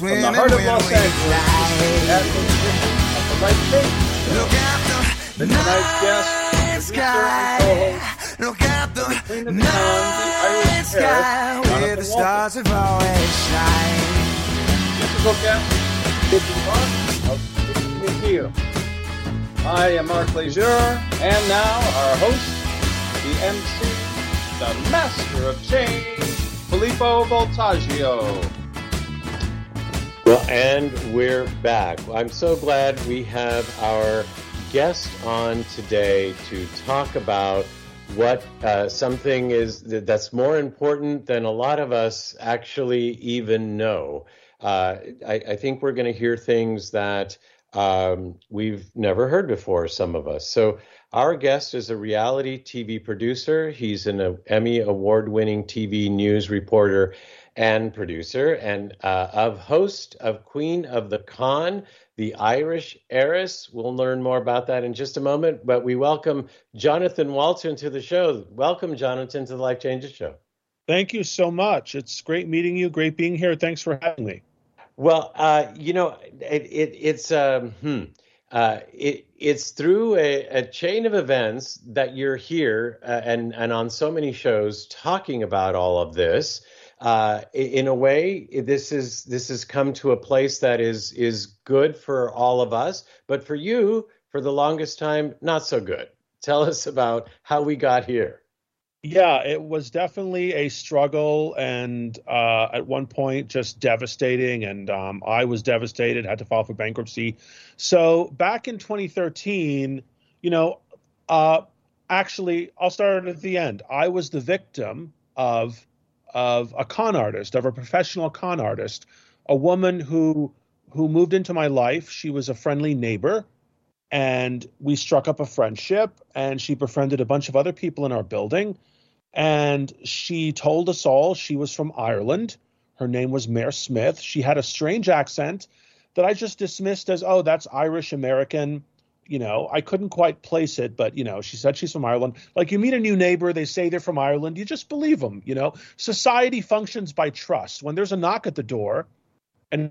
Live from the heart of Los Angeles, at the the Light Station. Look at the guest, producer and co-host, Look at the the the the Irish sky Paris, where the stars have always shine. Musical guest, Vicky Mark of Vicky Museum. I am Mark Leisure, and now our host, the MC, the master of change, Filippo Voltaggio. Well, and we're back. I'm so glad we have our guest on today to talk about what uh, something is that's more important than a lot of us actually even know. Uh, I, I think we're going to hear things that um, we've never heard before, some of us. So, our guest is a reality TV producer. He's an Emmy award winning TV news reporter and producer, and uh, of host of Queen of the Con, the Irish heiress. We'll learn more about that in just a moment. But we welcome Johnathan Walton to the show. Welcome, Johnathan, to the Life Changes Show. Thank you so much. It's great meeting you. Great being here. Thanks for having me. Well, uh, you know, it, it, it's um, hmm, uh, it, it's through a, a chain of events that you're here uh, and and on so many shows talking about all of this. Uh, in a way, this is this has come to a place that is is good for all of us, but for you, for the longest time, not so good. Tell us about how we got here. Yeah, it was definitely a struggle, and uh, at one point, just devastating. And um, I was devastated, had to file for bankruptcy. So back in 2013, you know, uh, actually, I'll start at the end. I was the victim of of a con artist, of a professional con artist, a woman who who moved into my life. She was a friendly neighbor, and we struck up a friendship. And she befriended a bunch of other people in our building. And she told us all she was from Ireland. Her name was Mare Smith. She had a strange accent that I just dismissed as, oh, that's Irish American. You know, I couldn't quite place it, but you know, she said she's from Ireland. Like you meet a new neighbor, they say they're from Ireland, you just believe them. You know, society functions by trust. When there's a knock at the door, and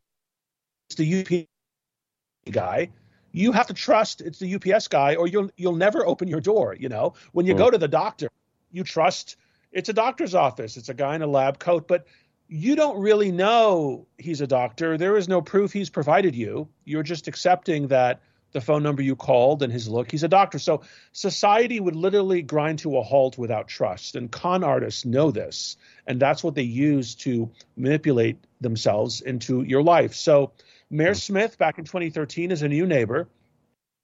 it's the UPS guy, you have to trust it's the UPS guy, or you'll you'll never open your door. You know, when you Mm. go to the doctor, you trust it's a doctor's office, it's a guy in a lab coat, but you don't really know he's a doctor. There is no proof he's provided you. You're just accepting that the phone number you called and his look, he's a doctor. So society would literally grind to a halt without trust. And con artists know this. And that's what they use to manipulate themselves into your life. So Mare hmm. Smith, back in 2013, is a new neighbor.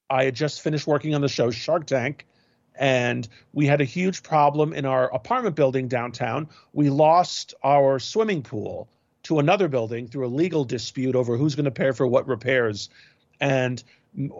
I had just finished working on the show Shark Tank, and we had a huge problem in our apartment building downtown. We lost our swimming pool to another building through a legal dispute over who's going to pay for what repairs. And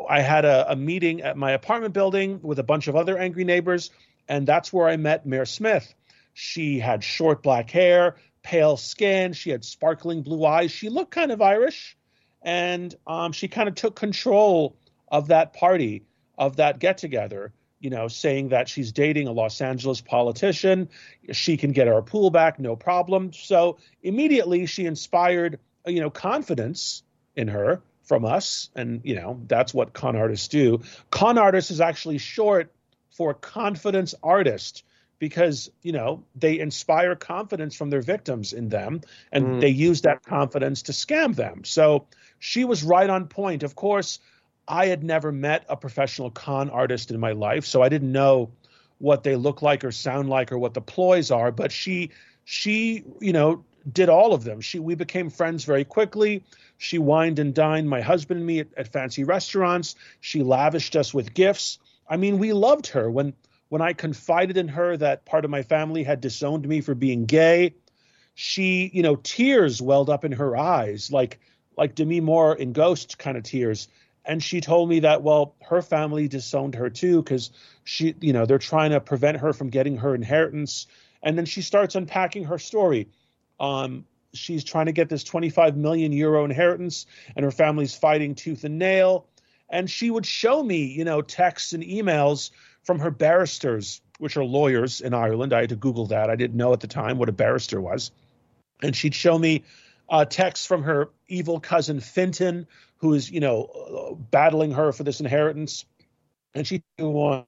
I had a, a meeting at my apartment building with a bunch of other angry neighbors, and that's where I met Mare Smith. She had short black hair, pale skin, she had sparkling blue eyes. She looked kind of Irish, and um, she kind of took control of that party, of that get together. You know, saying that she's dating a Los Angeles politician, she can get our pool back, no problem. So immediately she inspired, you know, confidence in her from us, and you know that's what con artists do. Con artist is actually short for confidence artist because you know they inspire confidence from their victims in them and Mm. they use that confidence to scam them. So she was right on point. Of course i had never met a professional con artist in my life so i didn't know what they look like or sound like or what the ploys are but she she you know did all of them. She we became friends very quickly she wined and dined my husband and me at, at fancy restaurants she lavished us with gifts i mean we loved her when when I confided in her that part of my family had disowned me for being gay, she, you know, tears welled up in her eyes, like like Demi Moore in Ghost kind of tears. And she told me that, well, her family disowned her too, because she, you know, they're trying to prevent her from getting her inheritance. And then she starts unpacking her story. Um, she's trying to get this 25 million euro inheritance, and her family's fighting tooth and nail. And she would show me, you know, texts and emails from her barristers, which are lawyers in Ireland. I had to Google that. I didn't know at the time what a barrister was. And she'd show me uh, texts from her evil cousin Fintan, who is, you know, battling her for this inheritance, and she was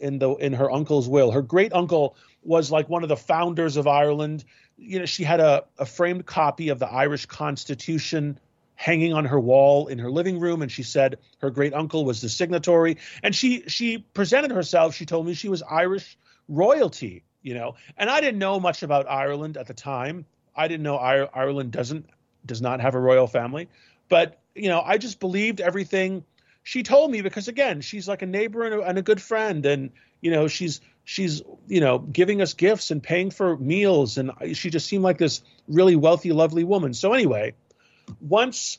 in the in her uncle's will. Her great uncle was like one of the founders of Ireland. You know, she had a, a framed copy of the Irish Constitution hanging on her wall in her living room and she said her great uncle was the signatory. And she she presented herself. She told me she was irish royalty you know. And i didn't know much about ireland at the time. I didn't know I- ireland doesn't does not have a royal family. But you know i just believed everything she told me because again she's like a neighbor and a, and a good friend. And you know she's she's you know giving us gifts and paying for meals and she just seemed like this really wealthy lovely woman so anyway once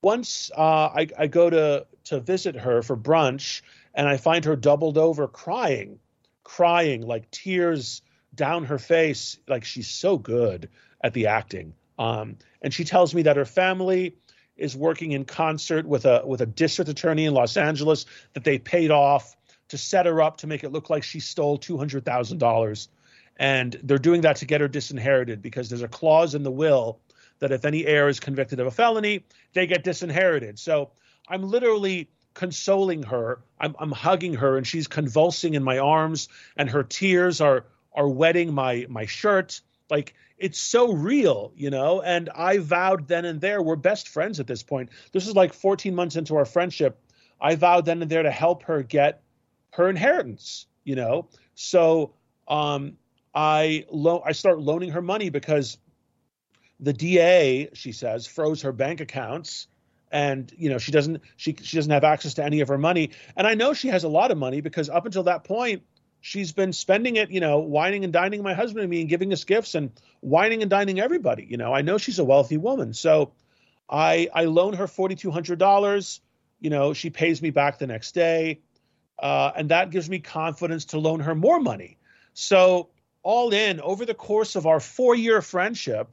once uh, I, I go to to visit her for brunch and I find her doubled over crying, crying like tears down her face, like she's so good at the acting. Um, and she tells me that her family is working in concert with a with a district attorney in Los Angeles that they paid off to set her up to make it look like she stole two hundred thousand dollars, and they're doing that to get her disinherited because there's a clause in the will that if any heir is convicted of a felony, they get disinherited. So I'm literally consoling her. I'm, I'm hugging her, and she's convulsing in my arms, and her tears are are wetting my my shirt. Like it's so real, you know. And I vowed then and there we're best friends at this point. This is like 14 months into our friendship. I vowed then and there to help her get her inheritance, you know. So um, I lo- I start loaning her money because the DA, she says, froze her bank accounts and you know she doesn't she she doesn't have access to any of her money. And i know she has a lot of money because up until that point she's been spending it you know wining and dining my husband and me and giving us gifts and wining and dining everybody you know? I know she's a wealthy woman. So i i loan her $4200 you know she pays me back the next day uh, and that gives me confidence to loan her more money so all in over the course of our four year friendship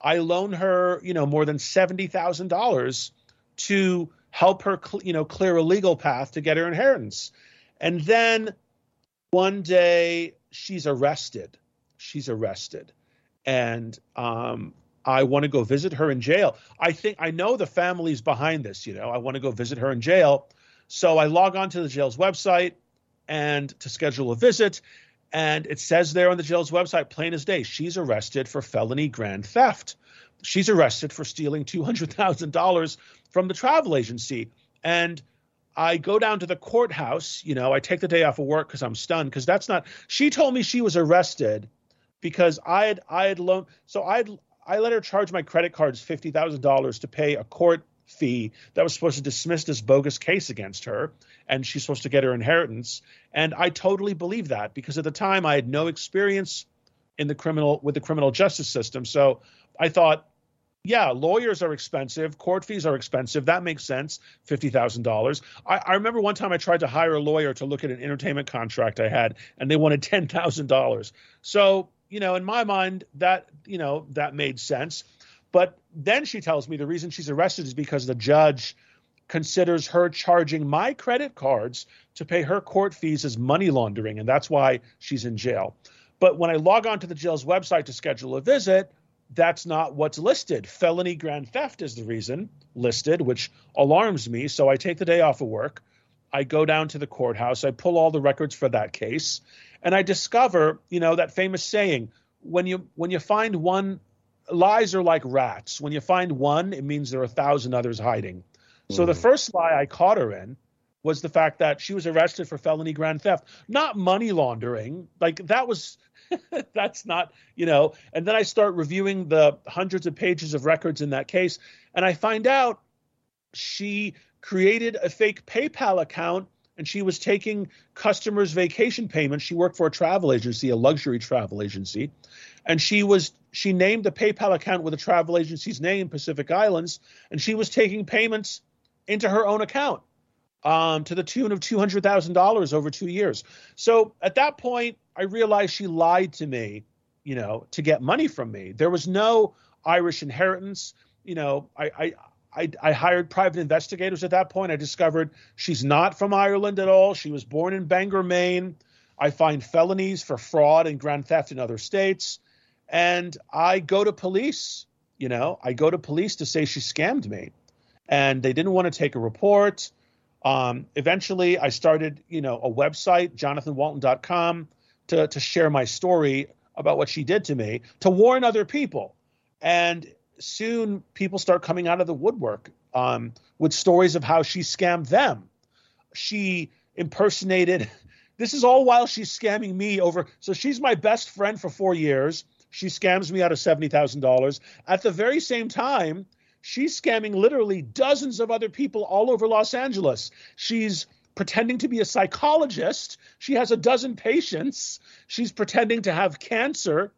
I loan her, you know, more than seventy thousand dollars to help her, cl- you know, clear a legal path to get her inheritance. And then one day she's arrested. She's arrested, and um, I want to go visit her in jail. I think I know the family's behind this. You know, I want to go visit her in jail. So I log on to the jail's website and to schedule a visit. And it says there on the jail's website, plain as day, she's arrested for felony grand theft. She's arrested for stealing $200,000 from the travel agency. And I go down to the courthouse, you know, I take the day off of work because I'm stunned because that's not, she told me she was arrested because I had, I had loaned, so I I let her charge my credit cards $50,000 to pay a court fee that was supposed to dismiss this bogus case against her and she's supposed to get her inheritance. And i totally believe that because at the time i had no experience in the criminal with the criminal justice system. So i thought yeah lawyers are expensive court fees are expensive that makes sense $50000 I, I remember one time i tried to hire a lawyer to look at an entertainment contract i had and they wanted $10000 so you know in my mind that you know that made sense but then she tells me the reason she's arrested is because the judge considers her charging my credit cards to pay her court fees as money laundering, and that's why she's in jail. But when I log on to the jail's website to schedule a visit, that's not what's listed. Felony grand theft is the reason listed, which alarms me. So I take the day off of work. I go down to the courthouse. I pull all the records for that case, and I discover, you know, that famous saying: when you when you find one, lies are like rats. When you find one, it means there are a thousand others hiding. So the mm-hmm. first lie I caught her in was the fact that she was arrested for felony grand theft, not money laundering. Like that was that's not, you know. And then I start reviewing the hundreds of pages of records in that case and I find out she created a fake PayPal account and she was taking customers vacation payments. She worked for a travel agency, a luxury travel agency, and she was she named the PayPal account with the travel agency's name, Pacific Islands, and she was taking payments into her own account um, to the tune of $200,000 over two years. So at that point, I realized she lied to me, you know, to get money from me. There was no Irish inheritance. You know, I, I, I, I hired private investigators at that point. I discovered she's not from Ireland at all. She was born in Bangor, Maine. I find felonies for fraud and grand theft in other states. And I go to police, you know, I go to police to say she scammed me. And they didn't want to take a report. Um, eventually, I started, you know, a website, johnathanwalton.com, to, to share my story about what she did to me, to warn other people. And soon people start coming out of the woodwork um, with stories of how she scammed them. She impersonated, this is all while she's scamming me over. So she's my best friend for four years. She scams me out of $70,000. At the very same time, she's scamming literally dozens of other people all over Los Angeles. She's pretending to be a psychologist. She has a dozen patients. She's pretending to have cancer.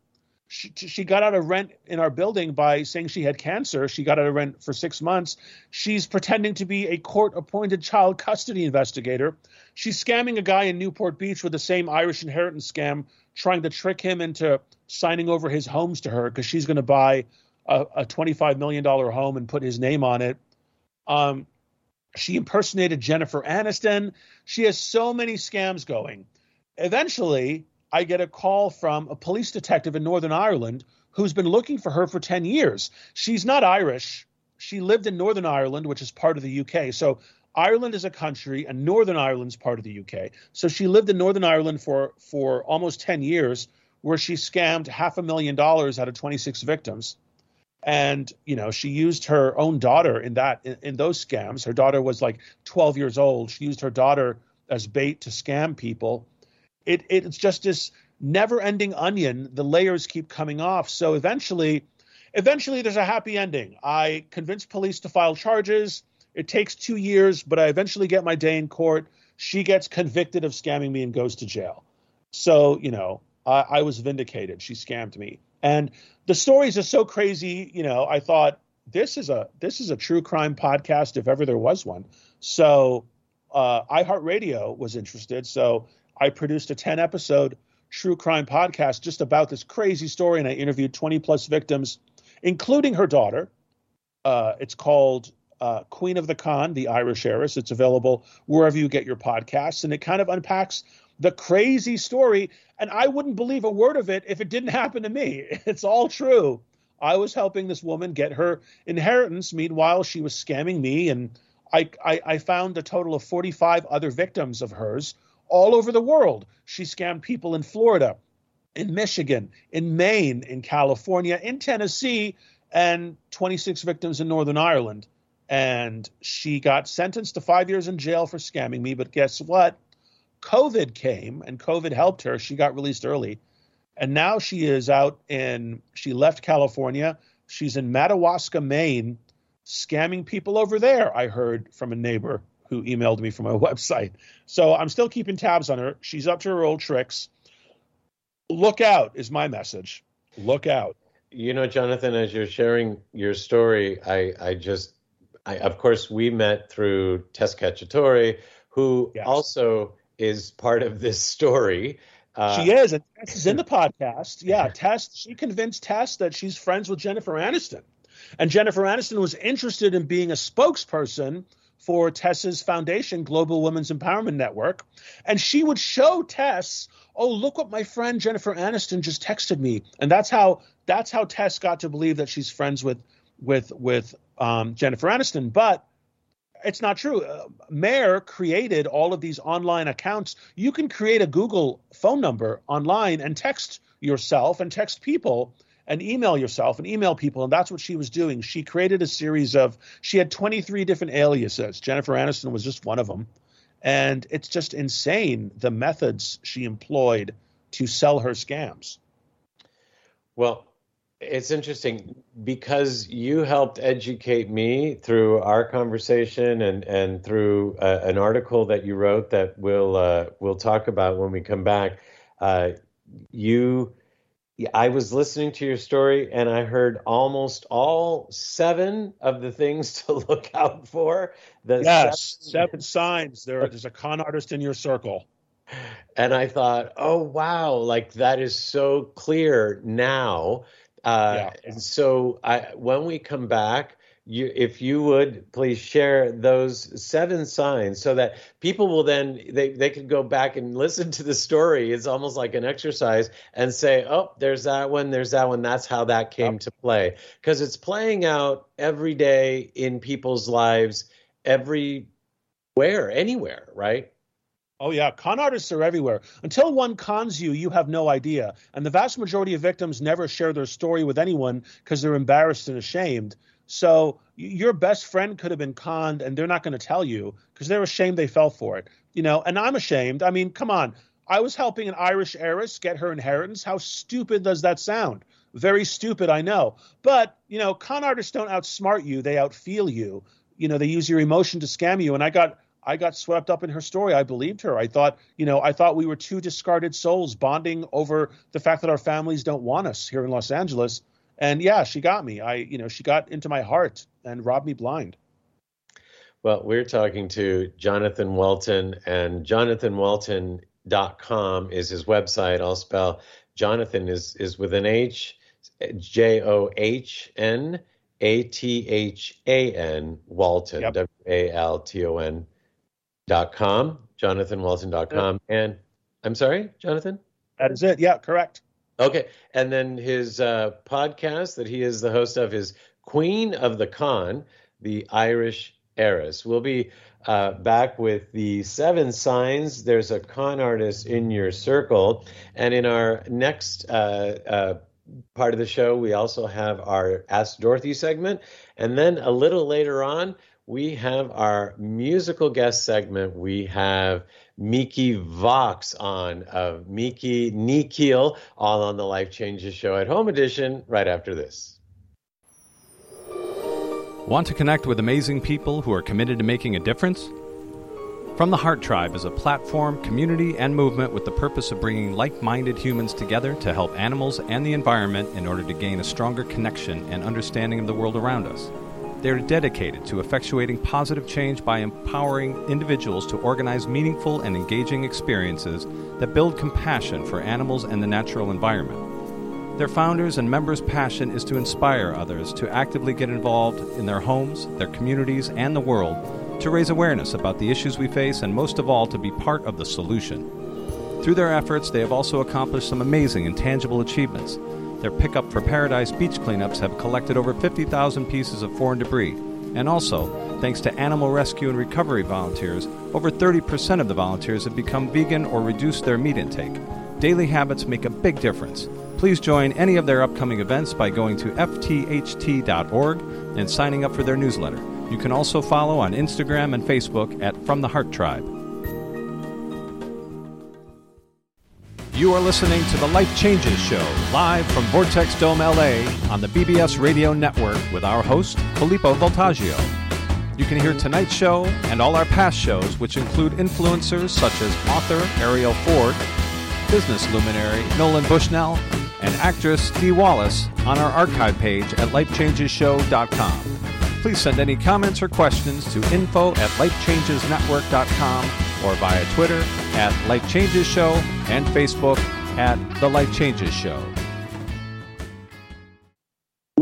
She, she got out of rent in our building by saying she had cancer. She got out of rent for six months. She's pretending to be a court appointed child custody investigator. She's scamming a guy in Newport Beach with the same Irish inheritance scam, trying to trick him into signing over his homes to her because she's going to buy a, a $25 million home and put his name on it. Um, she impersonated Jennifer Aniston. She has so many scams going. Eventually, I get a call from a police detective in Northern Ireland who's been looking for her for 10 years. She's not Irish. She lived in Northern Ireland, which is part of the UK. So Ireland is a country and Northern Ireland's part of the UK. So she lived in Northern Ireland for for almost 10 years where she scammed half a million dollars out of 26 victims. And you know, she used her own daughter in that in, in those scams. Her daughter was like 12 years old. She used her daughter as bait to scam people it it's just this never-ending onion. The layers keep coming off. So eventually, eventually, there's a happy ending. I convinced police to file charges. It takes two years, but I eventually get my day in court. She gets convicted of scamming me and goes to jail. So you know, I, I was vindicated. She scammed me, and the stories are so crazy. You know, I thought this is a this is a true crime podcast if ever there was one. So uh, iHeartRadio was interested. So I produced a 10 episode true crime podcast just about this crazy story, and I interviewed 20 plus victims, including her daughter. Uh, it's called uh, Queen of the Con, the Irish heiress. It's available wherever you get your podcasts, and it kind of unpacks the crazy story. And I wouldn't believe a word of it if it didn't happen to me. It's all true. I was helping this woman get her inheritance. Meanwhile, she was scamming me, and I, I, I found a total of 45 other victims of hers all over the world. She scammed people in Florida, in Michigan, in Maine, in California, in Tennessee, and 26 victims in Northern Ireland. And she got sentenced to five years in jail for scamming me. But guess what? COVID came and COVID helped her. She got released early. And now she is out in, she left California. She's in Madawaska, Maine, scamming people over there, I heard from a neighbor who emailed me from my website. So I'm still keeping tabs on her. She's up to her old tricks. Look out is my message. Look out. You know, Johnathan, as you're sharing your story, I, I just, I, of course, we met through Tess Cacciatore, who yes. also is part of this story. Uh, she is, and Tess is in the podcast. Yeah, Tess. She convinced Tess that she's friends with Jennifer Aniston, and Jennifer Aniston was interested in being a spokesperson for Tess's foundation, Global Women's Empowerment Network. And she would show Tess, oh, look what my friend Jennifer Aniston just texted me. And that's how that's how Tess got to believe that she's friends with with with um, Jennifer Aniston. But it's not true. Uh, Mare created all of these online accounts. You can create a Google phone number online and text yourself and text people and email yourself and email people. And that's what she was doing. She created a series of, she had 23 different aliases. Jennifer Aniston was just one of them. And it's just insane the methods she employed to sell her scams. Well, it's interesting because you helped educate me through our conversation and and through uh, an article that you wrote that we'll uh, we'll talk about when we come back. Uh, you I was listening to your story and I heard almost all seven of the things to look out for. The yes, seven, seven signs. There, there's a con artist in your circle. And I thought, oh wow, like that is so clear now. Uh, yeah. And so I, when we come back, you, if you would please share those seven signs so that people will then they, they can go back and listen to the story it's almost like an exercise and say oh there's that one there's that one that's how that came yep. to play because it's playing out every day in people's lives everywhere anywhere right Oh yeah, con artists are everywhere. Until one cons you, you have no idea. And the vast majority of victims never share their story with anyone because they're embarrassed and ashamed. So your best friend could have been conned and they're not going to tell you because they're ashamed they fell for it. You know, and I'm ashamed. I mean, come on. I was helping an Irish heiress get her inheritance. How stupid does that sound? Very stupid, I know. But, you know, con artists don't outsmart you, they outfeel you. You know, they use your emotion to scam you. And I got I got swept up in her story. I believed her. I thought, you know, I thought we were two discarded souls bonding over the fact that our families don't want us here in Los Angeles. And yeah, she got me. I, you know, she got into my heart and robbed me blind. Well, we're talking to Johnathan Walton, and johnathanwalton.com is his website. I'll spell Johnathan is is with an H, J O H N A T H A N Walton, W A L T O N dot com. Yep. And I'm sorry, Johnathan? That is it. Yeah, correct. Okay, and then his uh, podcast that he is the host of is Queen of the Con, the Irish Heiress. We'll be uh, back with the seven signs. There's a con artist in your circle, and in our next uh, uh part of the show, we also have our Ask Dorothy segment, and then a little later on, we have our musical guest segment. We have Miki Vox on of Mihi Nihil, all on the Life Changes Show at Home Edition, right after this. Want to connect with amazing people who are committed to making a difference? From the Heart Tribe is a platform, community, and movement with the purpose of bringing like minded humans together to help animals and the environment in order to gain a stronger connection and understanding of the world around us. They are dedicated to effectuating positive change by empowering individuals to organize meaningful and engaging experiences that build compassion for animals and the natural environment. Their founders and members' passion is to inspire others to actively get involved in their homes, their communities, and the world to raise awareness about the issues we face and, most of all, to be part of the solution. Through their efforts, they have also accomplished some amazing and tangible achievements their Pickup for Paradise beach cleanups have collected over 50,000 pieces of foreign debris. And also, thanks to animal rescue and recovery volunteers, over 30% of the volunteers have become vegan or reduced their meat intake. Daily habits make a big difference. Please join any of their upcoming events by going to ftht.org and signing up for their newsletter. You can also follow on Instagram and Facebook at From the Heart Tribe. You are listening to the Life Changes Show, live from Vortex Dome LA on the BBS Radio Network with our host, Filippo Voltaggio. You can hear tonight's show and all our past shows, which include influencers such as author Arielle Ford, business luminary Nolan Bushnell, and actress Dee Wallace on our archive page at lifechangeshow.com. Please send any comments or questions to info at lifechangesnetwork.com or via Twitter at Life Changes Show and Facebook at The Life Changes Show.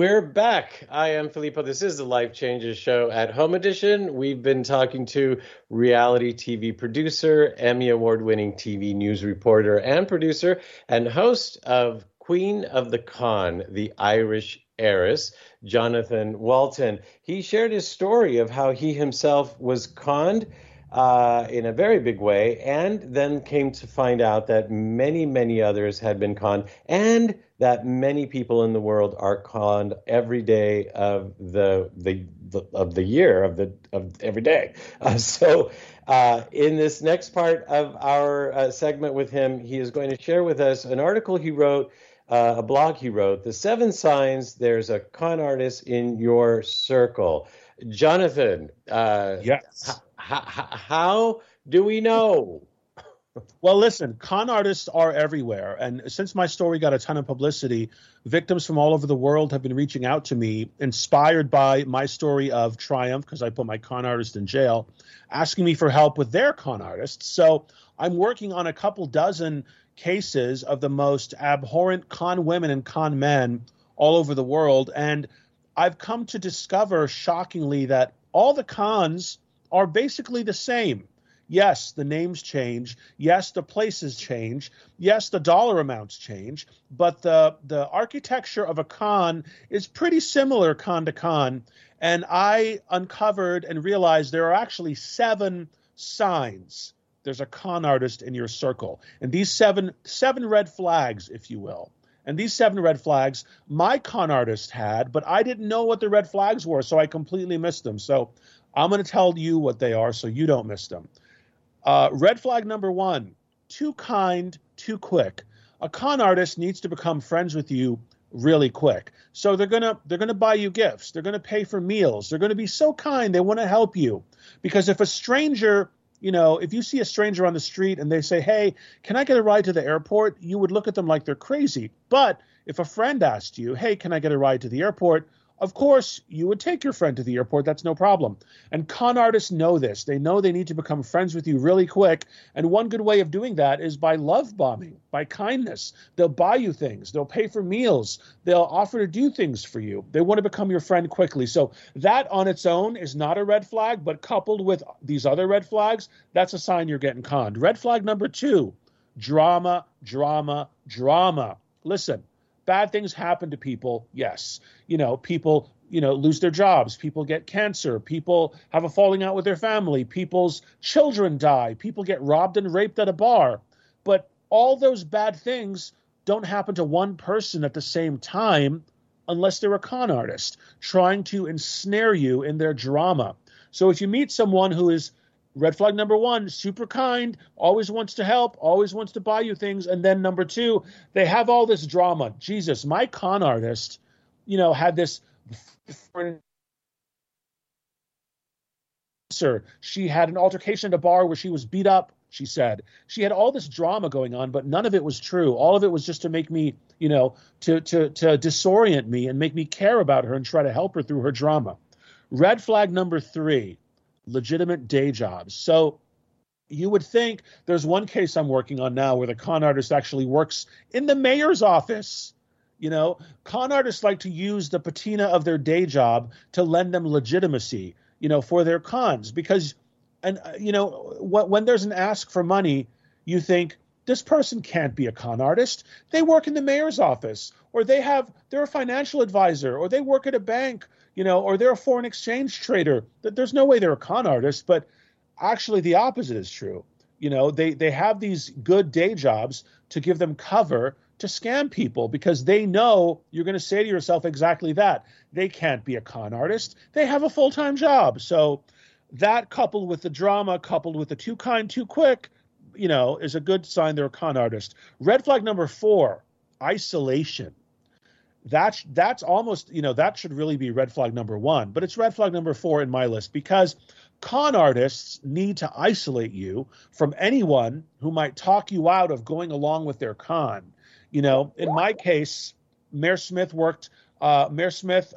We're back. I am Filippo. This is the Life Changes Show at Home Edition. We've been talking to reality TV producer, Emmy Award winning TV news reporter, and producer, and host of Queen of the Con, the Irish heiress, Johnathan Walton. He shared his story of how he himself was conned uh, in a very big way, and then came to find out that many, many others had been conned, and that many people in the world are conned every day of the the, the of the year of the of every day. Uh, so. Uh, in this next part of our uh, segment with him, he is going to share with us an article he wrote uh, a blog he wrote, The Seven Signs There's a Con Artist in Your Circle. Johnathan, uh, yes how do we know? Well, listen, con artists are everywhere. And since my story got a ton of publicity, victims from all over the world have been reaching out to me, inspired by my story of triumph, because I put my con artist in jail, asking me for help with their con artists. So I'm working on a couple dozen cases of the most abhorrent con women and con men all over the world. And I've come to discover shockingly that all the cons are basically the same. Yes, the names change. Yes, the places change. Yes, the dollar amounts change. But the the architecture of a con is pretty similar con to con. And I uncovered and realized there are actually seven signs. There's a con artist in your circle, and these seven seven red flags, if you will. And these seven red flags, my con artist had, but I didn't know what the red flags were, so I completely missed them. So I'm going to tell you what they are so you don't miss them. Uh, red flag number one too kind, too quick. A con artist needs to become friends with you really quick. So they're going to they're going to buy you gifts. They're going to pay for meals. They're going to be so kind. They want to help you. Because if a stranger, you know, if you see a stranger on the street and they say, "Hey, can I get a ride to the airport?" you would look at them like they're crazy. But if a friend asked you, "Hey, can I get a ride to the airport?" Of course, you would take your friend to the airport. That's no problem. And con artists know this. They know they need to become friends with you really quick. And one good way of doing that is by love bombing, by kindness. They'll buy you things, they'll pay for meals, they'll offer to do things for you. They want to become your friend quickly. So that on its own is not a red flag, but coupled with these other red flags, that's a sign you're getting conned. Red flag number two drama, drama, drama. Listen, bad things happen to people yes. You know people you know lose their jobs people get cancer people have a falling out with their family people's children die people get robbed and raped at a bar. But all those bad things don't happen to one person at the same time unless they're a con artist trying to ensnare you in their drama. So if you meet someone who is red flag number one super kind always wants to help always wants to buy you things. And then number two they have all this drama. Jesus my con artist you know had this sir she had an altercation at a bar where she was beat up she said. She had all this drama going on but none of it was true. All of it was just to make me you know to to to disorient me and make me care about her and try to help her through her drama. Red flag number 3 legitimate day jobs. So you would think there's one case I'm working on now where the con artist actually works in the mayor's office. You know, con artists like to use the patina of their day job to lend them legitimacy, you know, for their cons because and uh, you know, when there's an ask for money, you think this person can't be a con artist. They work in the mayor's office or they have they're a financial advisor or they work at a bank you know, or they're a foreign exchange trader. There's no way they're a con artist, but actually the opposite is true. You know, they they have these good day jobs to give them cover to scam people because they know you're going to say to yourself exactly that. They can't be a con artist. They have a full-time job. So that coupled with the drama, coupled with the too kind, too quick, you know, is a good sign they're a con artist. Red flag number 4, isolation that's that's almost you know that should really be red flag number one but it's red flag number four in my list because con artists need to isolate you from anyone who might talk you out of going along with their con. You know in my case Mare Smith worked uh, Mare Smith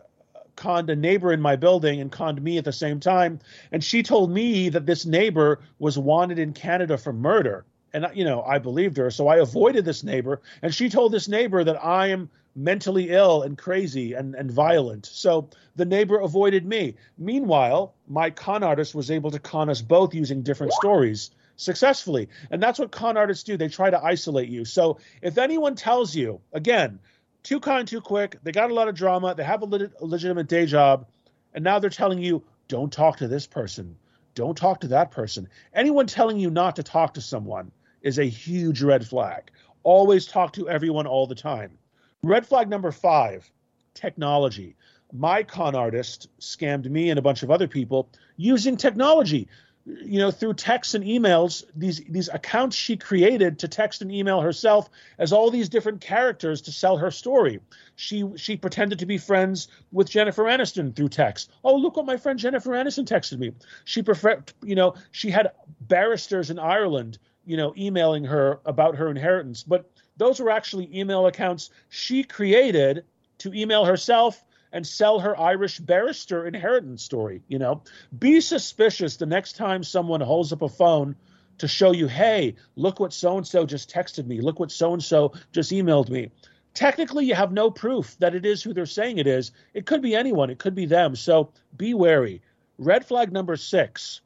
conned a neighbor in my building and conned me at the same time and she told me that this neighbor was wanted in canada for murder. And you know i believed her so i avoided this neighbor and she told this neighbor that i am mentally ill and crazy and, and violent. So the neighbor avoided me. Meanwhile, my con artist was able to con us both using different stories successfully. And that's what con artists do. They try to isolate you. So if anyone tells you, again, too kind, too quick, they got a lot of drama, they have a, a legitimate day job, and now they're telling you, don't talk to this person, don't talk to that person. Anyone telling you not to talk to someone is a huge red flag. Always talk to everyone all the time. Red flag number five technology. My con artist scammed me and a bunch of other people using technology. You know, through texts and emails, these these accounts she created to text and email herself as all these different characters to sell her story. She she pretended to be friends with Jennifer Aniston through text. Oh, look what my friend Jennifer Aniston texted me. She preferred, you know, she had barristers in Ireland, you know, emailing her about her inheritance, but those were actually email accounts she created to email herself and sell her Irish barrister inheritance story. You know, be suspicious the next time someone holds up a phone to show you, hey, look what so and so just texted me. Look what so and so just emailed me. technically you have no proof that it is who they're saying it is. It could be anyone, it could be them. So be wary. Red flag number six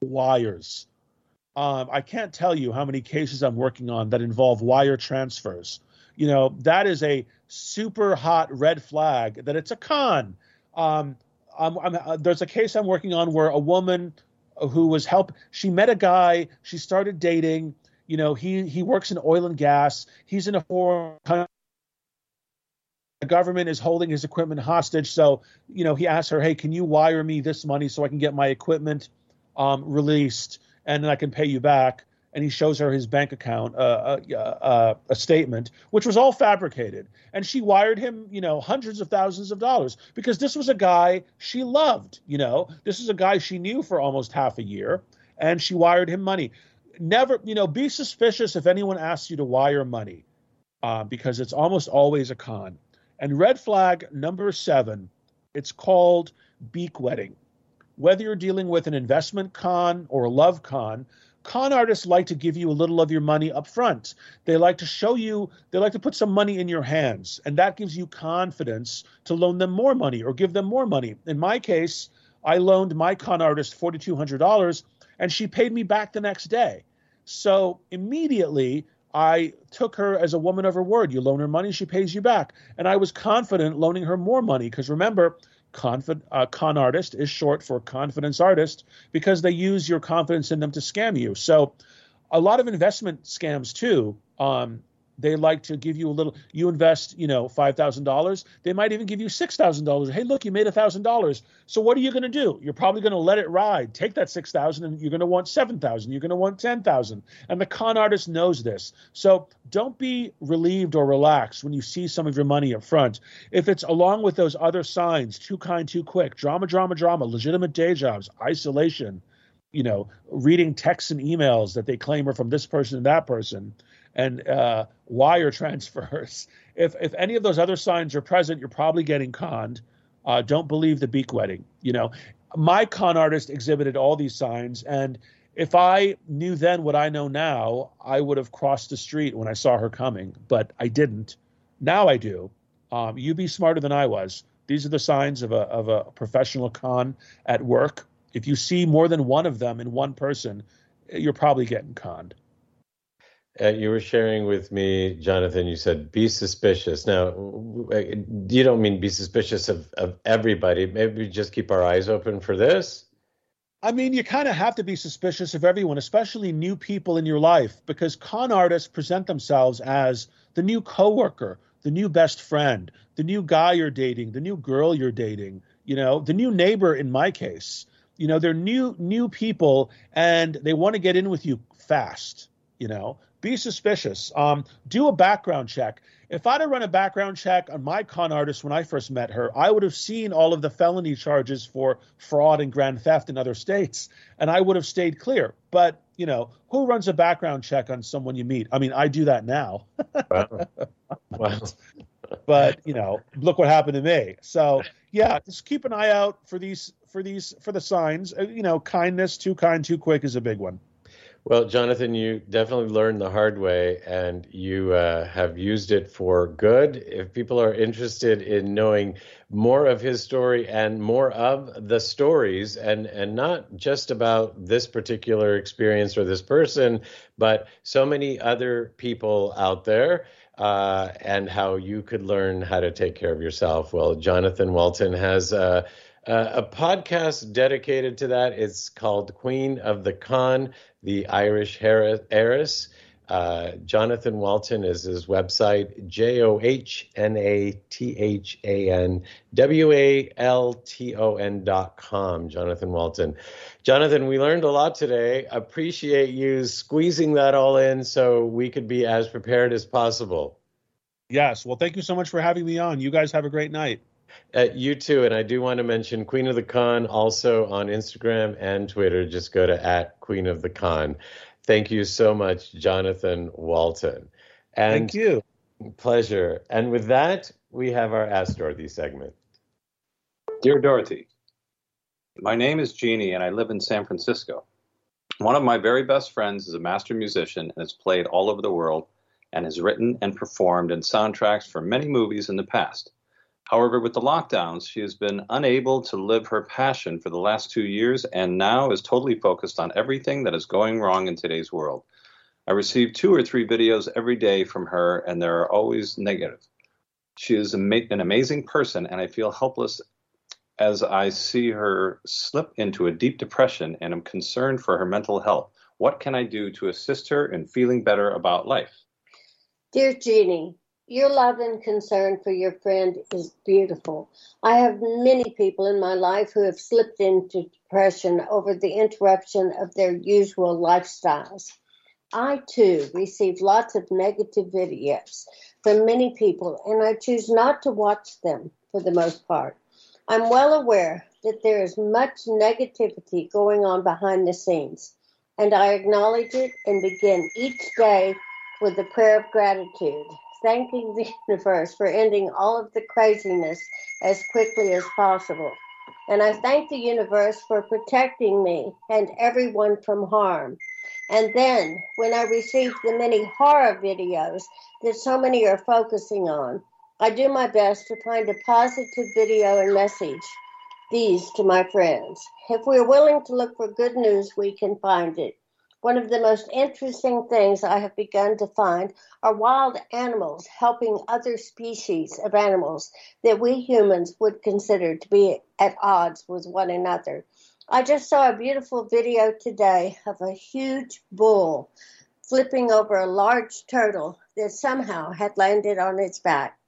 wires. Um, I can't tell you how many cases I'm working on that involve wire transfers. You know, that is a super hot red flag that it's a con. Um, I'm, I'm, uh, there's a case I'm working on where a woman who was help she met a guy, she started dating. You know, he he works in oil and gas. He's in a foreign country the government is holding his equipment hostage. So, you know, he asked her, "Hey, can you wire me this money so I can get my equipment um, released and then I can pay you back?" And he shows her his bank account, uh, uh, uh, a statement, which was all fabricated. And she wired him, you know, hundreds of thousands of dollars because this was a guy she loved. You know, this is a guy she knew for almost half a year, and she wired him money. Never, you know, be suspicious if anyone asks you to wire money, uh, because it's almost always a con. And red flag number seven, it's called beak wetting. Whether you're dealing with an investment con or a love con, con artists like to give you a little of your money up front. They like to show you, they like to put some money in your hands, and that gives you confidence to loan them more money or give them more money. In my case, I loaned my con artist $4,200 and she paid me back the next day. So immediately I took her as a woman of her word. You loan her money, she pays you back. And I was confident loaning her more money because remember, uh, con artist is short for confidence artist because they use your confidence in them to scam you. So a lot of investment scams too um, they like to give you a little you invest you know $5000 they might even give you $6000 hey look you made $1000 so what are you going to do? You're probably going to let it ride. Take that 6000 and you're going to want 7000 you're going to want 10000 and the con artist knows this. So don't be relieved or relaxed when you see some of your money up front. If it's along with those other signs too kind too quick drama drama drama legitimate day jobs isolation you know reading texts and emails that they claim are from this person and that person and uh, wire transfers. If if any of those other signs are present, you're probably getting conned. Uh, don't believe the beak wetting. You know, my con artist exhibited all these signs, and if I knew then what I know now, I would have crossed the street when I saw her coming, but I didn't. Now I do. Um, you be smarter than I was. These are the signs of a of a professional con at work. If you see more than one of them in one person, you're probably getting conned. Uh, you were sharing with me, Johnathan. You said be suspicious. Now, you don't mean be suspicious of, of everybody. Maybe just keep our eyes open for this. I mean, you kind of have to be suspicious of everyone, especially new people in your life, because con artists present themselves as the new coworker, the new best friend, the new guy you're dating, the new girl you're dating, you know, the new neighbor in my case. You know, they're new new people and they want to get in with you fast, you know be suspicious. Um, do a background check. If I'd have run a background check on my con artist when I first met her, I would have seen all of the felony charges for fraud and grand theft in other states, and I would have stayed clear. But you know, who runs a background check on someone you meet? I mean, I do that now. wow. wow. but you know, look what happened to me. So yeah, just keep an eye out for these for these for the signs. Uh, you know, kindness, too kind, too quick is a big one. Well, Johnathan, you definitely learned the hard way and you uh, have used it for good. If people are interested in knowing more of his story and more of the stories, and, and not just about this particular experience or this person, but so many other people out there. Uh, and how you could learn how to take care of yourself. Well, Johnathan Walton has uh, uh, a podcast dedicated to that. It's called Queen of the Con, the Irish heiress. Uh, Johnathan Walton is his website, J O H N A T H A N W A L T O N dot com. Johnathan Walton. Johnathan, we learned a lot today. Appreciate you squeezing that all in so we could be as prepared as possible. Yes. Well, thank you so much for having me on. You guys have a great night. Uh, you too, and I do want to mention Queen of the Con also on Instagram and Twitter. Just go to at Queen of the Con. Thank you so much, Johnathan Walton. And Thank you. Pleasure. And with that, we have our Ask Dorothy segment. Dear Dorothy, my name is Jeannie, and I live in San Francisco. One of my very best friends is a master musician and has played all over the world and has written and performed in soundtracks for many movies in the past. However, with the lockdowns, she has been unable to live her passion for the last two years and now is totally focused on everything that is going wrong in today's world. I receive two or three videos every day from her, and they're always negative. She is an amazing person, and I feel helpless as I see her slip into a deep depression and am concerned for her mental health. What can I do to assist her in feeling better about life? Dear Jeannie, your love and concern for your friend is beautiful. I have many people in my life who have slipped into depression over the interruption of their usual lifestyles. I too receive lots of negative videos from many people, and I choose not to watch them for the most part. I'm well aware that there is much negativity going on behind the scenes, and I acknowledge it and begin each day with a prayer of gratitude thanking the universe for ending all of the craziness as quickly as possible. And I thank the universe for protecting me and everyone from harm. And then, when I receive the many horror videos that so many are focusing on, I do my best to find a positive video and message these to my friends. If we're willing to look for good news, we can find it. One of the most interesting things I have begun to find are wild animals helping other species of animals that we humans would consider to be at odds with one another. I just saw a beautiful video today of a huge bull flipping over a large turtle that somehow had landed on its back,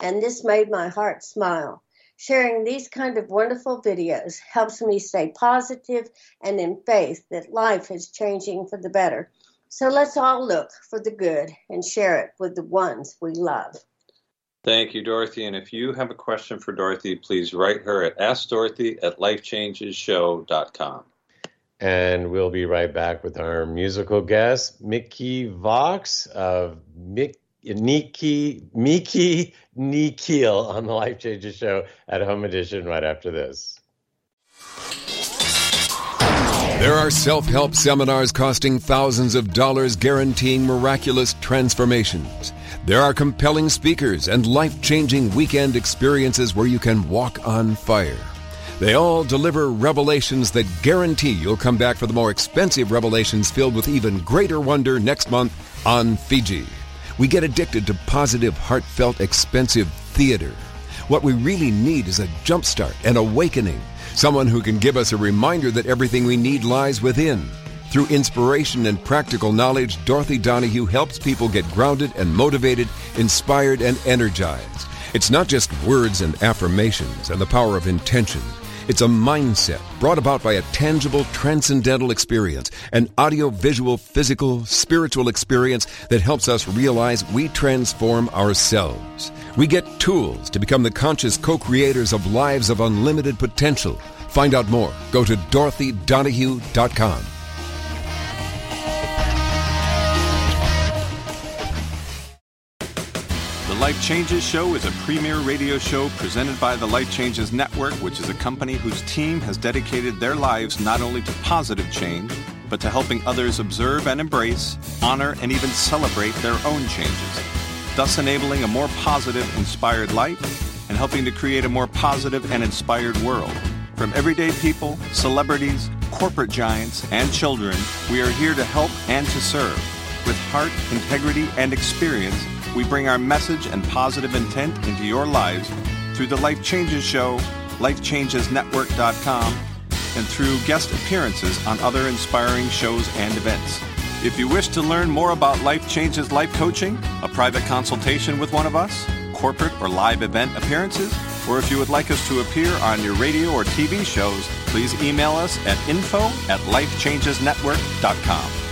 and this made my heart smile. Sharing these kind of wonderful videos helps me stay positive and in faith that life is changing for the better. So let's all look for the good and share it with the ones we love. Thank you, Dorothy. And if you have a question for Dorothy, please write her at askdorothy at lifechangeshow.com. And we'll be right back with our musical guest, Mickey Vox of Mick Niki Mihi Nihil on the Life Changes show at Home Edition right after this. There are self help seminars costing thousands of dollars guaranteeing miraculous transformations. There are compelling speakers and life changing weekend experiences where you can walk on fire. They all deliver revelations that guarantee you'll come back for the more expensive revelations filled with even greater wonder next month on Fiji. We get addicted to positive, heartfelt, expensive theater. What we really need is a jumpstart, an awakening, someone who can give us a reminder that everything we need lies within. Through inspiration and practical knowledge, Dorothy Donahue helps people get grounded and motivated, inspired and energized. It's not just words and affirmations and the power of intention. It's a mindset brought about by a tangible, transcendental experience, an audio, visual, physical, spiritual experience that helps us realize we transform ourselves. We get tools to become the conscious co creators of lives of unlimited potential. Find out more. Go to dorothydonahue.com. Life Changes Show is a premier radio show presented by the Life Changes Network, which is a company whose team has dedicated their lives not only to positive change, but to helping others observe and embrace, honor, and even celebrate their own changes, thus enabling a more positive, inspired life and helping to create a more positive and inspired world. From everyday people, celebrities, corporate giants, and children, we are here to help and to serve. With heart, integrity, and experience, we bring our message and positive intent into your lives through the Life Changes Show, lifechangesnetwork.com, and through guest appearances on other inspiring shows and events. If you wish to learn more about Life Changes Life Coaching, a private consultation with one of us, corporate or live event appearances, or if you would like us to appear on your radio or TV shows, please email us at info at lifechangesnetwork.com.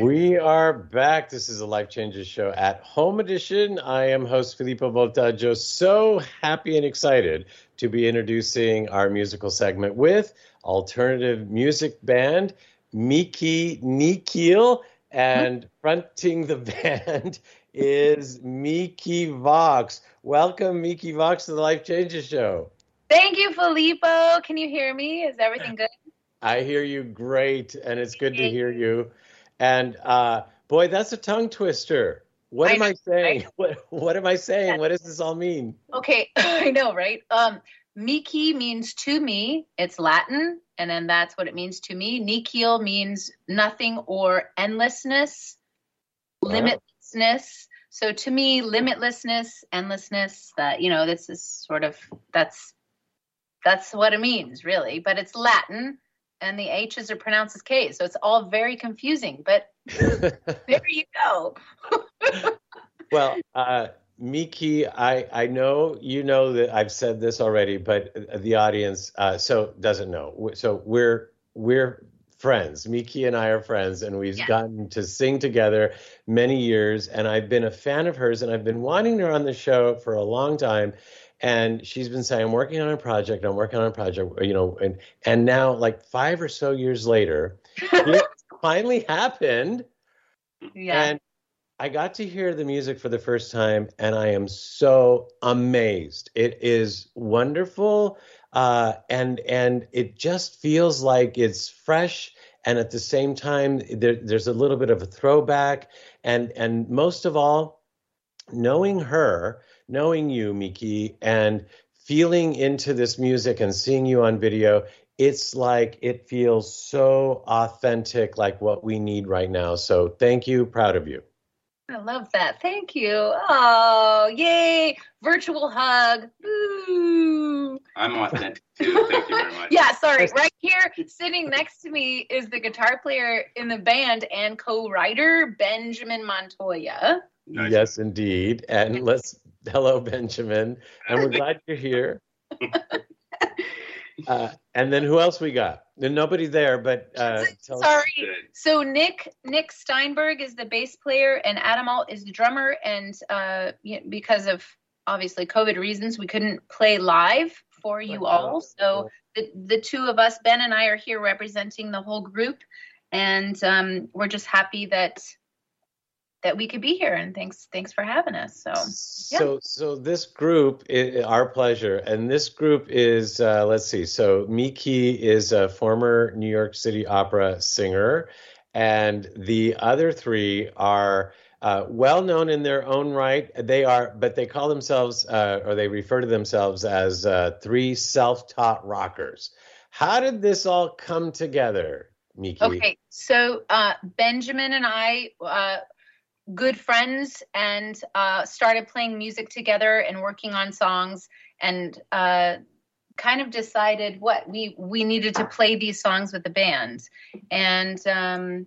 We are back. This is a Life Changes show at Home Edition. I am host Filippo Voltaggio. So happy and excited to be introducing our musical segment with alternative music band Mihi Nihil, and fronting the band is Miki Vox. Welcome, Miki Vox, to the Life Changes show. Thank you, Filippo. Can you hear me? Is everything good? I hear you great, and it's good to hear you. And uh, boy, that's a tongue twister. What I am I saying? right? What What am I saying? Yeah. What does this all mean? Okay, I know, right? Um, Mihi means to me. It's Latin, and then that's what it means to me. Nihil means nothing or endlessness, Wow. limitlessness. So to me, limitlessness, endlessness. That you know, this is sort of that's that's what it means, really. But it's Latin, and the H's are pronounced as K's, so it's all very confusing. But there you go. well, uh, Miki, I, I know you know that I've said this already, but the audience uh, so doesn't know. So we're we're friends. Miki and I are friends, and we've Yeah. gotten to sing together many years. And I've been a fan of hers, and I've been wanting her on the show for a long time. And she's been saying, "I'm working on a project. I'm working on a project." You know, and and now, like five or so years later, it finally happened. Yeah. And I got to hear the music for the first time, and I am so amazed. It is wonderful, uh, and and it just feels like it's fresh, and at the same time, there, there's a little bit of a throwback, and and most of all, knowing her, knowing you, Miki, and feeling into this music and seeing you on video. It's like it feels so authentic, like what we need right now. So, thank you. Proud of you. I love that. Thank you. Oh, yay. Virtual hug. Ooh. I'm authentic too. Thank you very much. Yeah, sorry. Right here, sitting next to me, is the guitar player in the band and co writer, Benjamin Montoya. Nice. Yes, indeed. And let's hello, Benjamin. And we're glad you're here. Uh, and then who else we got? There's nobody there, but uh, Sorry. So Nick Nick Steinberg is the bass player and Adam Alt is the drummer. And uh, because of obviously COVID reasons, we couldn't play live for you all. So the, the two of us, Ben and I, are here representing the whole group, and um, we're just happy that that we could be here. And thanks thanks for having us. So So, so this group, our pleasure, and this group is, uh, let's see. So Miki is a former New York City Opera singer, and the other three are uh, well known in their own right. They are, but they call themselves, uh, or they refer to themselves as uh, three self-taught rockers. How did this all come together, Miki? Okay, so uh, Benjamin and I, uh, good friends, and uh, started playing music together and working on songs, and uh, kind of decided what we we needed to play these songs with the band, and um,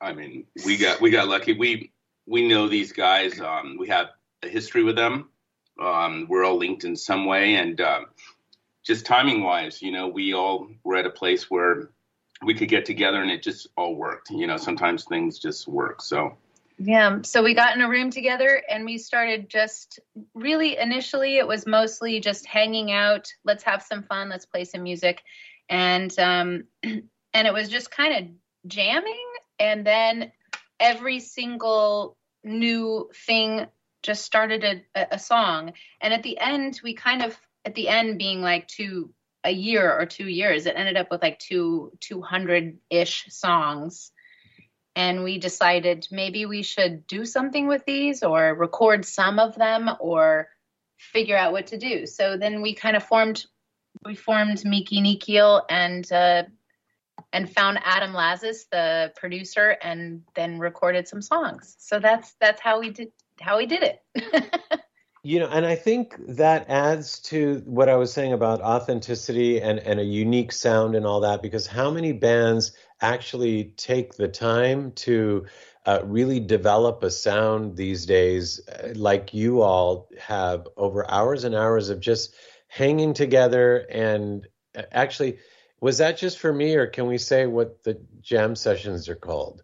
I mean, we got we got lucky. We we know these guys. Um, we have a history with them. Um, we're all linked in some way, and um, just timing wise, you know, we all were at a place where we could get together, and it just all worked. You know, sometimes things just work. So yeah, so we got in a room together and we started just really initially it was mostly just hanging out. Let's have some fun. Let's play some music, and um, and it was just kind of jamming. And then every single new thing just started a, a, song. And at the end, we kind of at the end being like two a year or two years, it ended up with like two two hundred ish songs and we decided maybe we should do something with these or record some of them or figure out what to do. So then we kind of formed we formed Mihi Nihil and uh, and found Adam Lazis, the producer, and then recorded some songs. So that's that's how we did how we did it. You know, and I think that adds to what I was saying about authenticity and, and a unique sound and all that, because how many bands actually take the time to uh, really develop a sound these days, uh, like you all have over hours and hours of just hanging together? And uh, actually, was that just for me, or can we say what the jam sessions are called?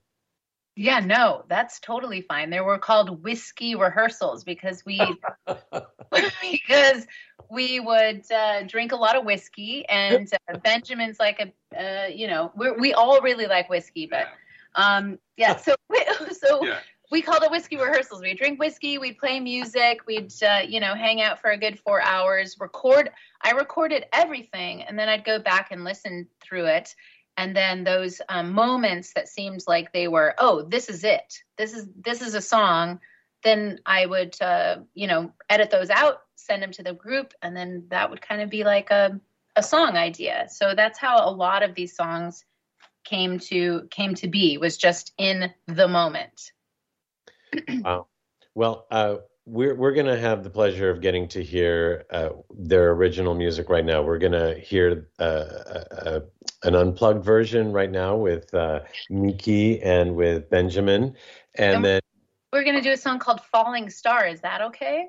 Yeah, no, that's totally fine. They were called whiskey rehearsals because we because we would uh, drink a lot of whiskey, and uh, Benjamin's like a uh, you know we we all really like whiskey, but um yeah, so we, so yeah, we called it whiskey rehearsals. We'd drink whiskey, we'd play music, we'd uh, you know hang out for a good four hours, record. I recorded everything, and then I'd go back and listen through it. and then those um, moments that seemed like they were oh this is it this is this is a song then i would uh, you know edit those out send them to the group and then that would kind of be like a, a song idea so that's how a lot of these songs came to came to be was just in the moment Wow. Well, uh, we're we're gonna have the pleasure of getting to hear uh, their original music right now. We're gonna hear uh, uh, an unplugged version right now with uh, Miki and with Benjamin, and then we're going to do a song called falling star is that okay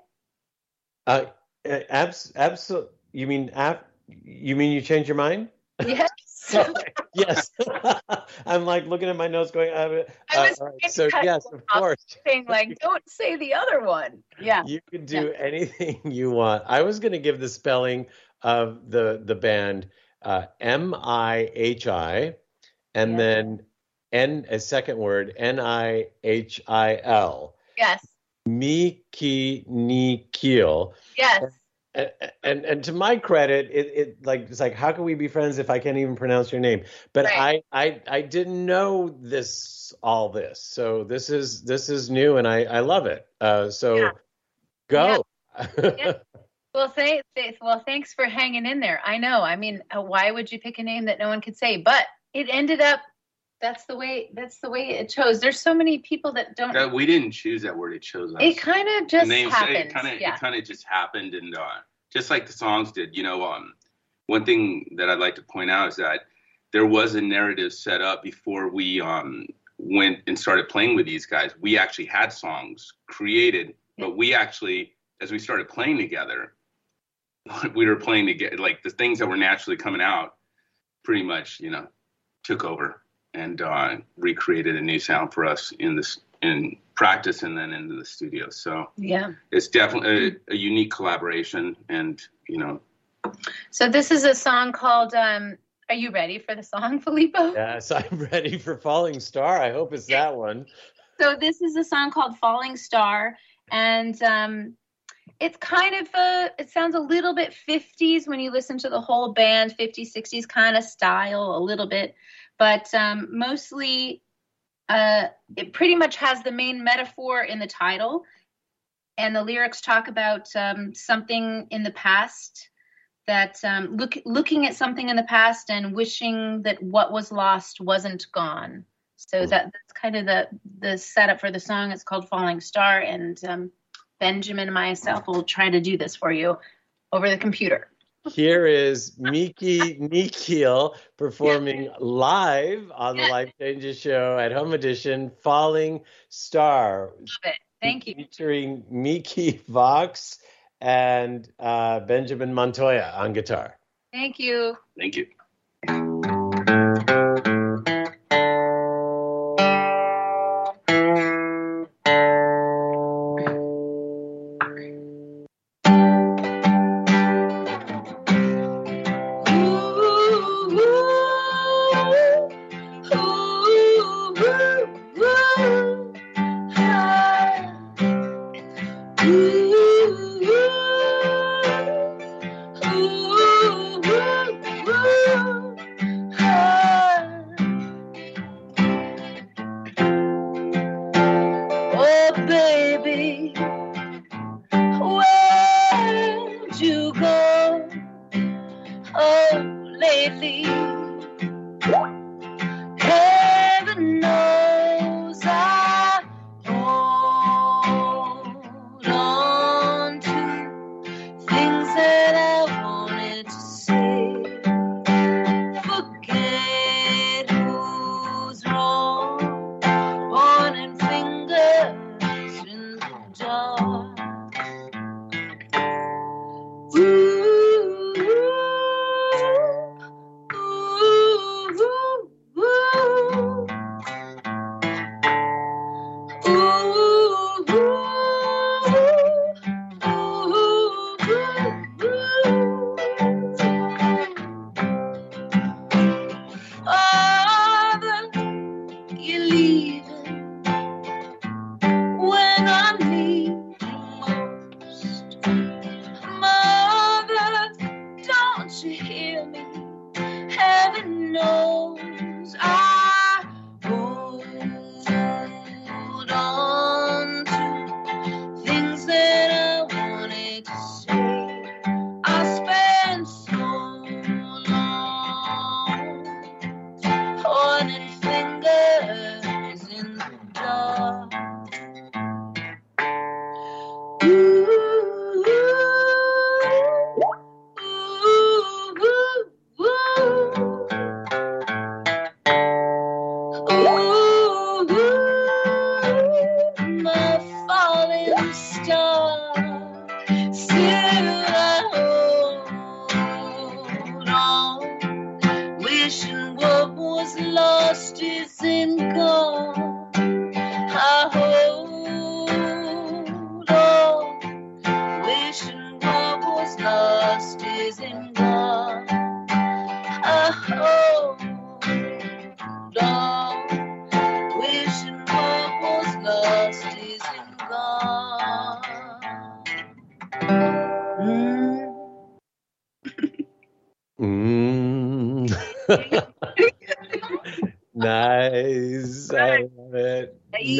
uh, abs abso- You mean ab- You mean you changed your mind? yes yes. I'm like looking at my notes, going. Uh, I uh, was all right, so yes, of course. saying like don't say the other one yeah You can do anything you want. I was going to give the spelling of the the band uh, M I H I, and Yeah. then N a second word N I H I L. yes Miki ni Kiel. yes And, and and to my credit, it, it like it's like how can we be friends if I can't even pronounce your name? But Right. I, I I didn't know this all this, so this is this is new and I I love it. Uh, so Yeah. go. Yeah. Well, th- th- well, thanks for hanging in there. I know. I mean, uh, why would you pick a name that no one could say? But it ended up. That's the way. That's the way it chose. There's so many people that don't. That we didn't choose that word; it chose us. it kind of just happened. It kind of yeah. it kind of just happened, and uh, just like the songs did. You know, um, one thing that I'd like to point out is that there was a narrative set up before we um went and started playing with these guys. We actually had songs created, but we actually, as we started playing together, we were playing together. Like the things that were naturally coming out, pretty much, you know, took over and uh, recreated a new sound for us in this in practice and then into the studio. So yeah. it's definitely a, a unique collaboration, and you know, So this is a song called. um Are you ready for the song, Filippo? yes, I'm ready for Falling Star. I hope it's that one. So this is a song called "Falling Star," and um, it's kind of a. It sounds a little bit 50s when you listen to the whole band, 50s, 60s kind of style, a little bit, but um, mostly, uh, it pretty much has the main metaphor in the title, and the lyrics talk about um, something in the past. That um, look, looking at something in the past and wishing that what was lost wasn't gone. So that, that's kind of the the setup for the song. It's called Falling Star, and um, Benjamin and myself will try to do this for you over the computer. Here is Mihi Nihil performing live on the Life Changes show at Home Edition, Falling Star. Love it. Thank you. Featuring Miki Vox and uh, Benjamin Montoya on guitar. Thank you. thank you.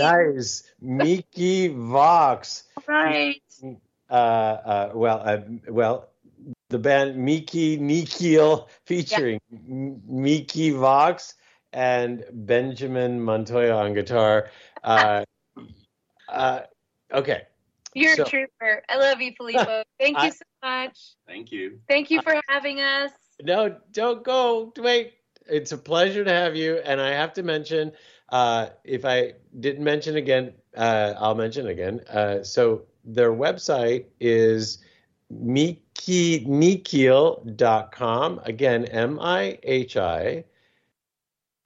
It. Nice. Miki Vox. Right. Uh, uh, well, uh, well, the band Mihi Nihil featuring M- Miki Vox and Benjamin Montoya on guitar. Uh, uh, okay. You're So- a trooper. I love you, Filippo. Thank you I- so much. Thank you. Thank you for having us. No, don't go. Wait. It's a pleasure to have you. And I have to mention, uh, if I didn't mention again, uh, I'll mention again. Uh, so their website is mihinihil.com. Again, M I H I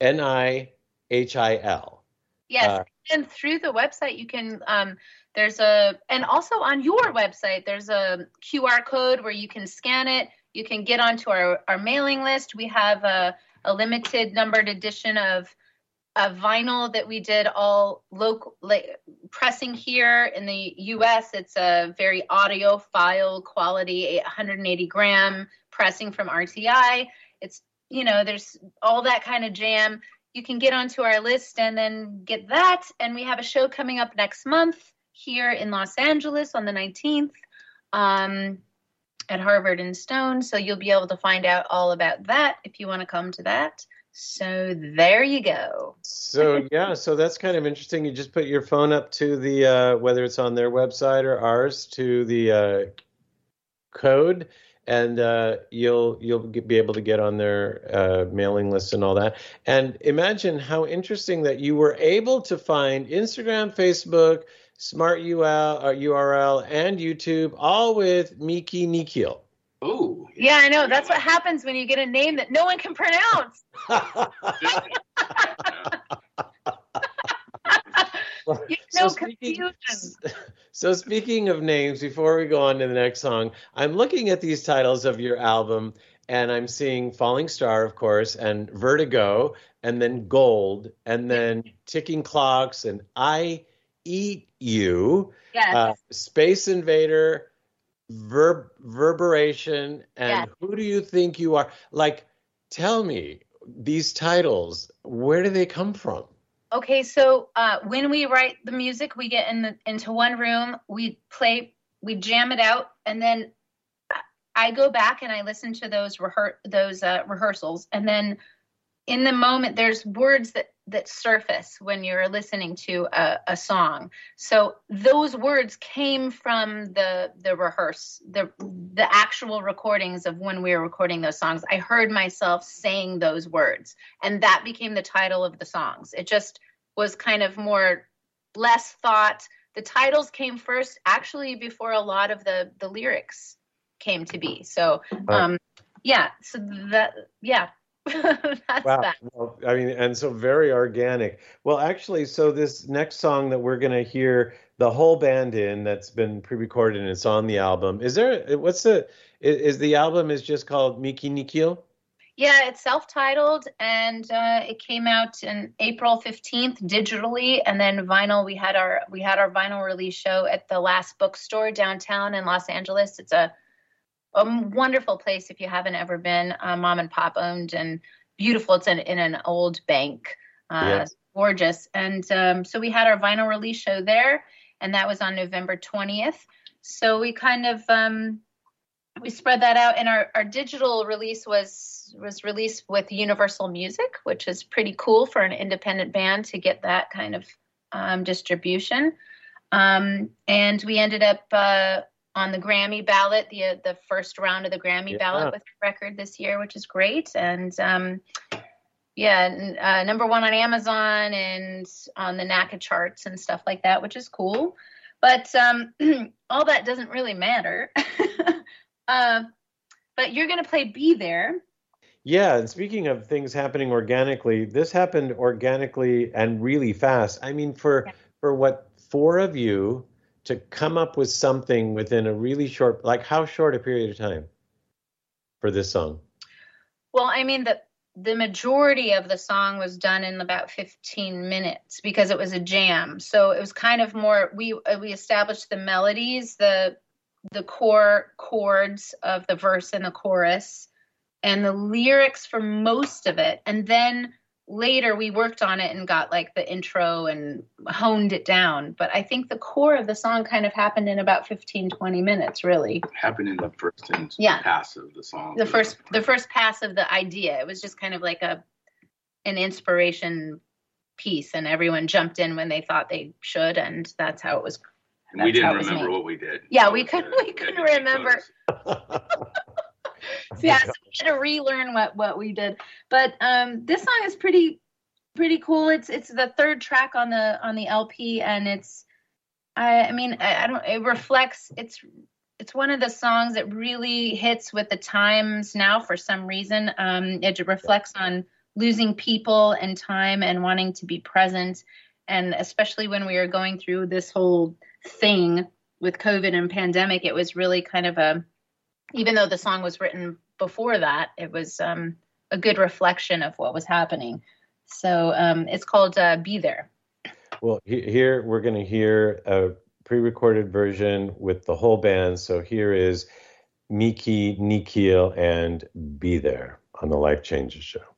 N I H I L. Yes, Uh, and through the website you can um there's a and also on your website there's a QR code where you can scan it. You can get onto our our mailing list. We have a a limited numbered edition of a vinyl that we did all local like, pressing here in the US. It's a very audiophile quality 180 gram pressing from RTI. It's you know there's all that kind of jam you can get onto our list and then get that. And we have a show coming up next month here in Los Angeles on the 19th um, at Harvard and Stone. So you'll be able to find out all about that if you want to come to that. So there you go. So yeah, so that's kind of interesting. You just put your phone up to the uh, whether it's on their website or ours to the uh, code, and uh, you'll you'll be able to get on their uh, mailing list and all that. And imagine how interesting that you were able to find Instagram, Facebook, Smart URL, uh, URL, and YouTube all with Mihi Nihil. Oh, Yeah, I know. That's what happens when you get a name that no one can pronounce. You know, So speaking, so speaking of names, before we go on to the next song, I'm looking at these titles of your album, and I'm seeing Falling Star, of course, and Vertigo, and then Gold, and then Ticking Clocks, and I Eat You, Yes. uh, Space Invader, Ver- Verberation, and Yes. Who Do You Think You Are? Like, tell me these titles, where do they come from? Okay, so uh, when we write the music, we get in the, into one room, we play, we jam it out, and then I go back and I listen to those rehear- those uh, rehearsals, and then in the moment, there's words that that surface when you're listening to a, a song. So those words came from the the rehearse, the the actual recordings of when we were recording those songs. I heard myself saying those words, and that became the title of the songs. It just was kind of more less thought. The titles came first, actually, before a lot of the the lyrics came to be. So, um, yeah. So that, yeah, that's Wow. that. Well, I mean, and so very organic. Well, actually, so this next song that we're going to hear the whole band in that's been pre-recorded and it's on the album. Is there what's the is, is the album is just called Mihi Nihil? Yeah, it's self-titled, and uh, it came out in April fifteenth digitally, and then vinyl. We had our we had our vinyl release show at the Last Bookstore downtown in Los Angeles. It's a a wonderful place if you haven't ever been. Uh, mom and pop owned and beautiful. It's in in an old bank. Uh. Gorgeous, and um, so we had our vinyl release show there, and that was on November twentieth. So we kind of um, we spread that out and our, our digital release was was released with universal music which is pretty cool for an independent band to get that kind of um, distribution um, and we ended up uh, on the grammy ballot the uh, the first round of the grammy Yeah. ballot with record this year which is great and um, yeah n- uh, number one on amazon and on the NACC charts and stuff like that which is cool But um, all that doesn't really matter. uh, but you're going to play Be There. Yeah, and speaking of things happening organically, this happened organically and really fast. I mean, for Yeah. for what four of you to come up with something within a really short, like how short a period of time for this song? Well, I mean, the the majority of the song was done in about 15 minutes because it was a jam. So it was kind of more we uh, we established the melodies, the the core chords of the verse and the chorus and the lyrics for most of it. And then later we worked on it and got like the intro and honed it down. But I think the core of the song kind of happened in about 15 20 minutes really. Happened in the first and Yeah. pass of the song. the first the first pass of the idea. It was just kind of like a an inspiration piece, and everyone jumped in when they thought they should, and that's how it was. And we didn't remember made. what we did. Yeah, we couldn't- we couldn't yeah, you can remember. Yeah, so we had to relearn what what we did. But um, this song is pretty pretty cool. It's it's the third track on the on the LP, and it's I I mean I, I don't it reflects it's it's one of the songs that really hits with the times now for some reason. Um, it reflects on losing people and time and wanting to be present, and especially when we were going through this whole thing with COVID and pandemic, it was really kind of a even though the song was written before that, it was um, a good reflection of what was happening. So um, it's called uh, "Be There." Well, he- here we're going to hear a pre-recorded version with the whole band. So here is Miki, Nikhil, and Be There on the Life Changes show.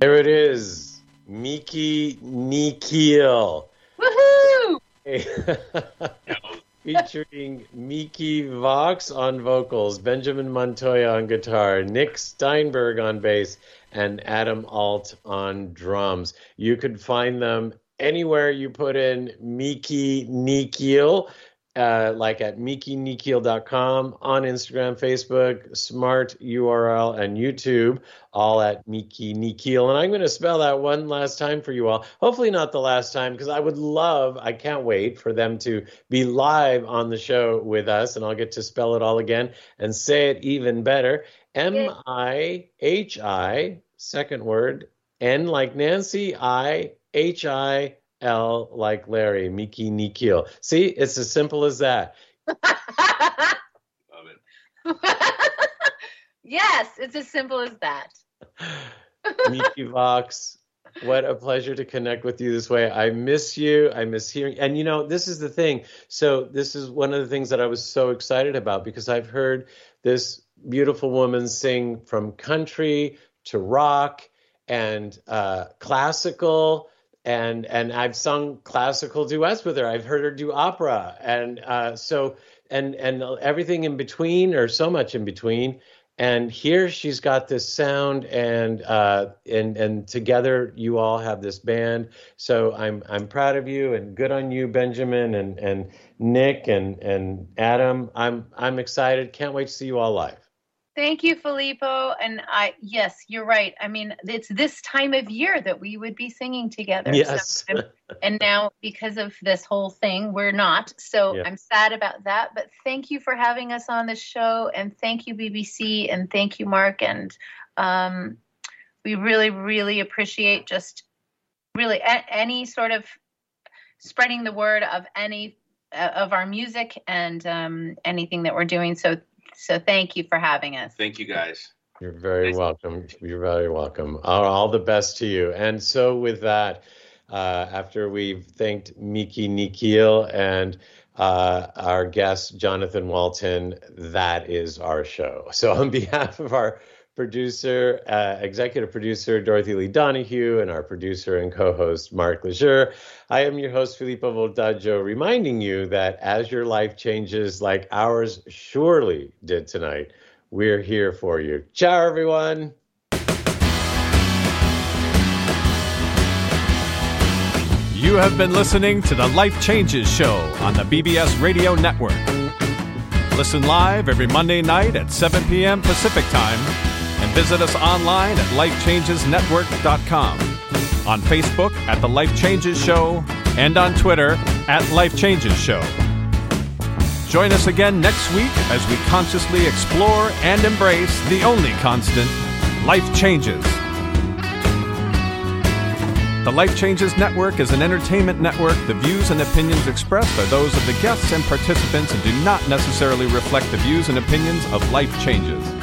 There it is. Mihi Nihil. Woohoo! Featuring Miki Vox on vocals, Benjamin Montoya on guitar, Nick Steinberg on bass, and Adam Alt on drums. You can find them anywhere you put in Mihi Nihil uh, like at mihinihil.com, on Instagram, Facebook, Smart URL, and YouTube, all at Mihi Nihil. And I'm going to spell that one last time for you all. Hopefully, not the last time, because I would love, I can't wait for them to be live on the show with us, and I'll get to spell it all again and say it even better. M I H I, second word, N like Nancy, I H I L like Larry, Mihi Nihil. See, it's as simple as that. Love it. yes, it's as simple as that. Miki Vox, what a pleasure to connect with you this way. I miss you. I miss hearing. And you know, this is the thing. So, this is one of the things that I was so excited about because I've heard this beautiful woman sing from country to rock and uh, classical and and I've sung classical duets with her. I've heard her do opera, and uh, so and and everything in between, or so much in between. And here she's got this sound, and uh, and and together you all have this band. So I'm I'm proud of you, and good on you, Benjamin, and and Nick, and and Adam. I'm I'm excited. Can't wait to see you all live. Thank you, Filippo. And I, yes, you're right. I mean, it's this time of year that we would be singing together. Yes. So and now, because of this whole thing, we're not. So Yeah. I'm sad about that. But thank you for having us on the show. And thank you, BBS. And thank you, Mark. And um, we really, really appreciate just really a- any sort of spreading the word of any uh, of our music and um, anything that we're doing. So, so thank you for having us. Thank you guys. You're very welcome. You're very welcome. All, all the best to you. And so, with that, uh, after we've thanked Mihi Nihil and uh, our guest, Johnathan Walton, that is our show. So, on behalf of our producer, uh, executive producer, Dorothy Lee Donahue, and our producer and co host, Mark Lejeune, I am your host, Filippo Voltaggio, reminding you that as your life changes like ours surely did tonight, we're here for you. Ciao, everyone. You have been listening to the Life Changes Show on the BBS Radio Network. Listen live every Monday night at 7 p.m. Pacific Time visit us online at lifechangesnetwork.com, on Facebook at The Life Changes Show, and on Twitter at Life Changes Show. Join us again next week as we consciously explore and embrace the only constant life changes. The Life Changes Network is an entertainment network. The views and opinions expressed are those of the guests and participants and do not necessarily reflect the views and opinions of Life Changes.